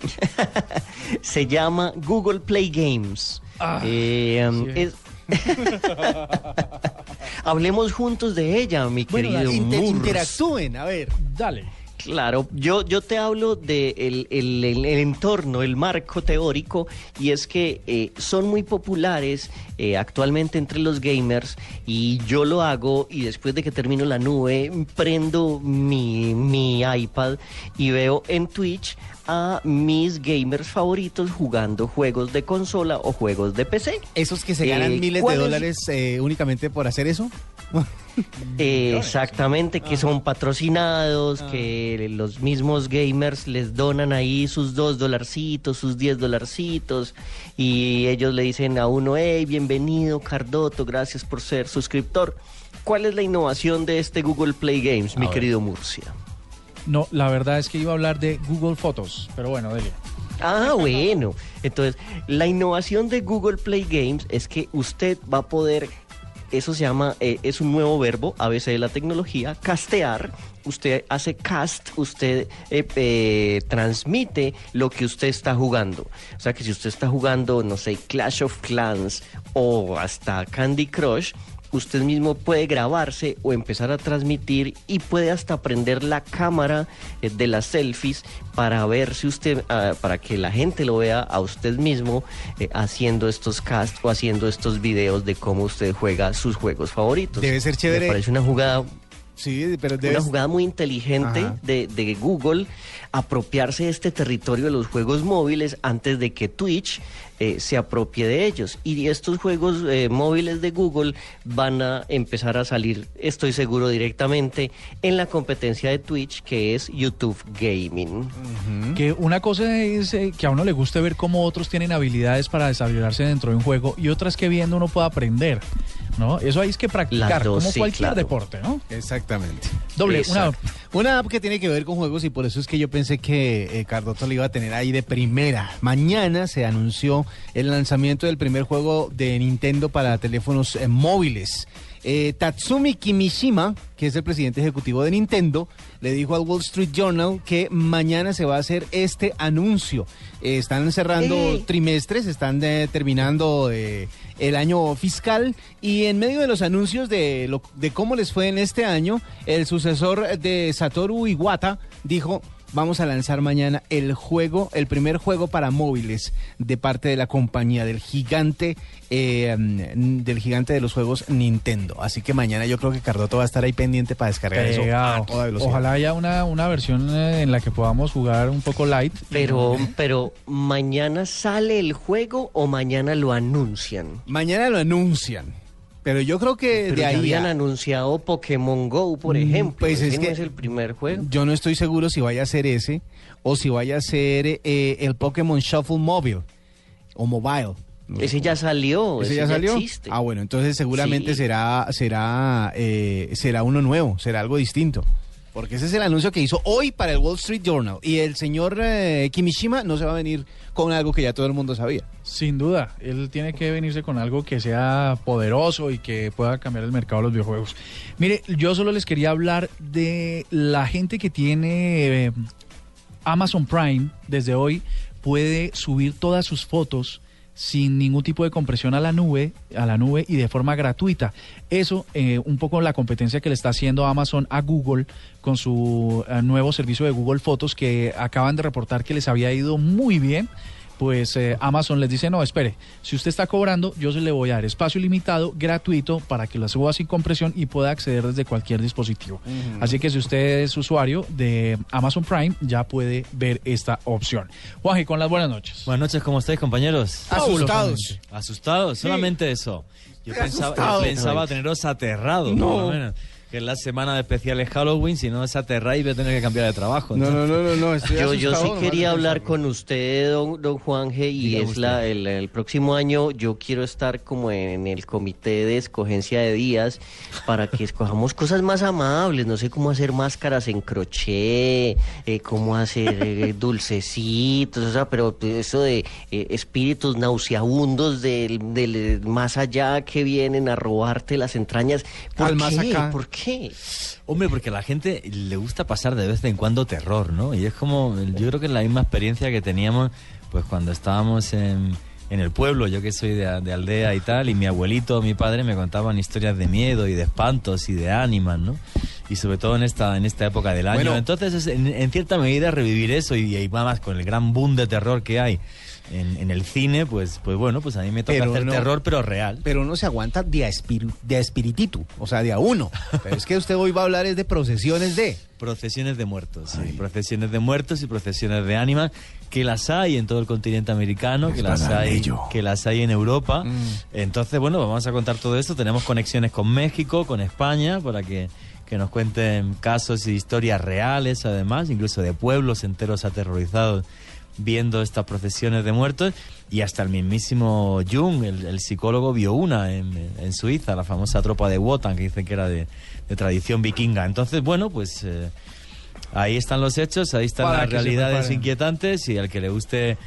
Se llama Google Play Games. Ah, Eh, um, sí. es- Hablemos juntos de ella, mi Bueno, querido inter- Murs. interactúen, a ver. Dale. Claro, yo, yo te hablo de el, el- el- el entorno, el marco teórico, y es que eh, son muy populares eh, actualmente entre los gamers, y yo lo hago, y después de que termino la nube, prendo mi, mi iPad y veo en Twitch a mis gamers favoritos jugando juegos de consola o juegos de PC. Esos que se Eh, ganan miles de dólares eh, únicamente por hacer eso. Eh, exactamente, que son patrocinados, que los mismos gamers les donan ahí sus dos dolarcitos, sus diez dolarcitos, y ellos le dicen a uno, hey, bienvenido Cardoto, gracias por ser suscriptor. ¿Cuál es la innovación de este Google Play Games, mi querido Murcia? No, la verdad es que iba a hablar de Google Fotos, pero bueno, dele. Ah, bueno. Entonces, la innovación de Google Play Games es que usted va a poder, eso se llama, eh, es un nuevo verbo, a veces de la tecnología, castear. Usted hace cast, usted eh, eh, transmite lo que usted está jugando. O sea que si usted está jugando, no sé, Clash of Clans o hasta Candy Crush, usted mismo puede grabarse o empezar a transmitir y puede hasta prender la cámara eh, de las selfies para ver si usted, ah, para que la gente lo vea a usted mismo eh, haciendo estos casts o haciendo estos videos de cómo usted juega sus juegos favoritos. Debe ser chévere. Me parece una jugada Sí, pero debe una jugada muy inteligente de, de Google apropiarse de este territorio de los juegos móviles antes de que Twitch eh, se apropie de ellos. Y estos juegos eh, móviles de Google van a empezar a salir, estoy seguro, directamente en la competencia de Twitch, que es YouTube Gaming. Que una cosa es eh, que a uno le guste ver cómo otros tienen habilidades para desarrollarse dentro de un juego y otra es que viendo uno pueda aprender, ¿no? Eso hay que practicar, dos, como sí, cualquier claro. deporte, ¿no? Exactamente. Doble. Una app que tiene que ver con juegos y por eso es que yo pensé que eh, Cardoto lo iba a tener ahí de primera. Mañana se anunció el lanzamiento del primer juego de Nintendo para teléfonos eh, móviles. Eh, Tatsumi Kimishima, que es el presidente ejecutivo de Nintendo, le dijo al Wall Street Journal que mañana se va a hacer este anuncio. Eh, están cerrando trimestres, están eh, terminando eh, el año fiscal y en medio de los anuncios de, lo- de cómo les fue en este año, el sucesor de Satoru Iwata dijo, vamos a lanzar mañana el juego, el primer juego para móviles de parte de la compañía, del gigante, eh, mm, del gigante de los juegos Nintendo. Así que mañana yo creo que Cardoto va a estar ahí pendiente para descargar eso pegado. a toda velocidad. Ojalá haya una, una versión eh, en la que podamos jugar un poco light. Pero, pero, ¿mañana sale el juego o mañana lo anuncian? Mañana lo anuncian. Pero yo creo que Pero de ya ahí habían a- anunciado Pokémon Go, por Mm, ejemplo. pues es Ese no que- es el primer juego. Yo no estoy seguro si vaya a ser ese o si vaya a ser eh, el Pokémon Shuffle Mobile o Mobile. No Ese ya salió, ¿Ese ese, ya salió? existe. Ah, bueno, entonces seguramente Sí. será será eh, será uno nuevo, será algo distinto. Porque ese es el anuncio que hizo hoy para el Wall Street Journal. Y el señor eh, Kimishima no se va a venir con algo que ya todo el mundo sabía. Sin duda, él tiene que venirse con algo que sea poderoso y que pueda cambiar el mercado de los videojuegos. Mire, yo solo les quería hablar de la gente que tiene eh, Amazon Prime desde hoy puede subir todas sus fotos sin ningún tipo de compresión a la nube, a la nube y de forma gratuita. Eso, eh, un poco la competencia que le está haciendo Amazon a Google con su eh, nuevo servicio de Google Fotos que acaban de reportar que les había ido muy bien. Pues eh, Amazon les dice, no, espere, si usted está cobrando, yo se le voy a dar espacio ilimitado, gratuito, para que la suba sin compresión y pueda acceder desde cualquier dispositivo. Así que si usted es usuario de Amazon Prime, ya puede ver esta opción. Juanje, con las buenas noches. Buenas noches, ¿cómo estáis, compañeros? Asustados. ¿Asustados? Solamente eso. Yo pensaba, yo pensaba teneros aterrados, por lo menos. Que es la semana de especiales Halloween, si no es aterrar y voy a tener que cambiar de trabajo. No, no, no, no, no, estoy Yo, yo sí quería hablar con usted, don, don Juanje, y Diga es usted. la, el, el próximo año yo quiero estar como en el comité de escogencia de días para que escojamos cosas más amables, no sé cómo hacer máscaras en crochet, eh, cómo hacer eh, dulcecitos, o sea, pero eso de eh, espíritus nauseabundos del, del más allá que vienen a robarte las entrañas, ¿por Al más qué? acá. ¿Por qué? Hombre, porque a la gente le gusta pasar de vez en cuando terror, ¿no? Y es como, yo creo que es la misma experiencia que teníamos pues cuando estábamos en, en el pueblo, yo que soy de, de aldea y tal, y mi abuelito, mi padre me contaban historias de miedo y de espantos y de ánimas, ¿no? Y sobre todo en esta, en esta época del año. Bueno. Entonces, es, en, en cierta medida, revivir eso y, y más con el gran boom de terror que hay en, en el cine, pues, pues bueno, pues a mí me toca Pero hacer no- terror, pero real. Pero uno se aguanta de a, espir- de a espiritito, o sea, de a uno. Pero es que usted hoy va a hablar es de procesiones de... Procesiones de muertos, sí. Procesiones de muertos y procesiones de ánimas, que las hay en todo el continente americano, que las hay, que las hay en Europa. Entonces, bueno, vamos a contar todo esto. Tenemos conexiones con México, con España, para que, que nos cuenten casos y historias reales, además, incluso de pueblos enteros aterrorizados viendo estas procesiones de muertos. Y hasta el mismísimo Jung, el, el psicólogo, vio una en, en Suiza, la famosa tropa de Wotan, que dicen que era de, de tradición vikinga. Entonces, bueno, pues eh, ahí están los hechos, ahí están Para las realidades inquietantes y al que le guste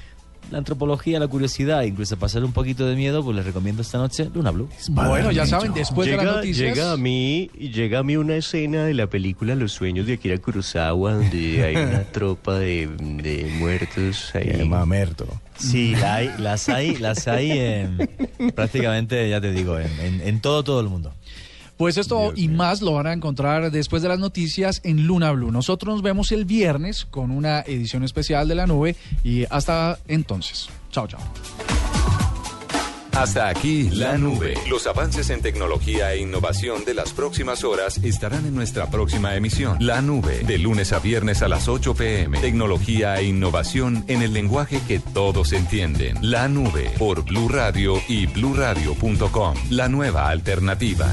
la antropología, la curiosidad, incluso pasar un poquito de miedo, pues les recomiendo esta noche Luna Blue. Bueno, ya saben, después de las llega, noticias. llega a mí llega a mí una escena de la película Los sueños de Akira Kurosawa donde hay una tropa de, de muertos ahí. mamerto. Sí, la hay- las hay, las hay en- prácticamente, ya te digo, en, en- en todo, todo el mundo. Pues esto y más lo van a encontrar después de las noticias en Luna Blue. Nosotros nos vemos el viernes con una edición especial de la nube y hasta entonces. Chao, chao. Hasta aquí la nube. Los avances en tecnología e innovación de las próximas horas estarán en nuestra próxima emisión. La nube, de lunes a viernes a las 8 pm. Tecnología e innovación en el lenguaje que todos entienden. La nube por Blue Radio y bluradio.com. La nueva alternativa.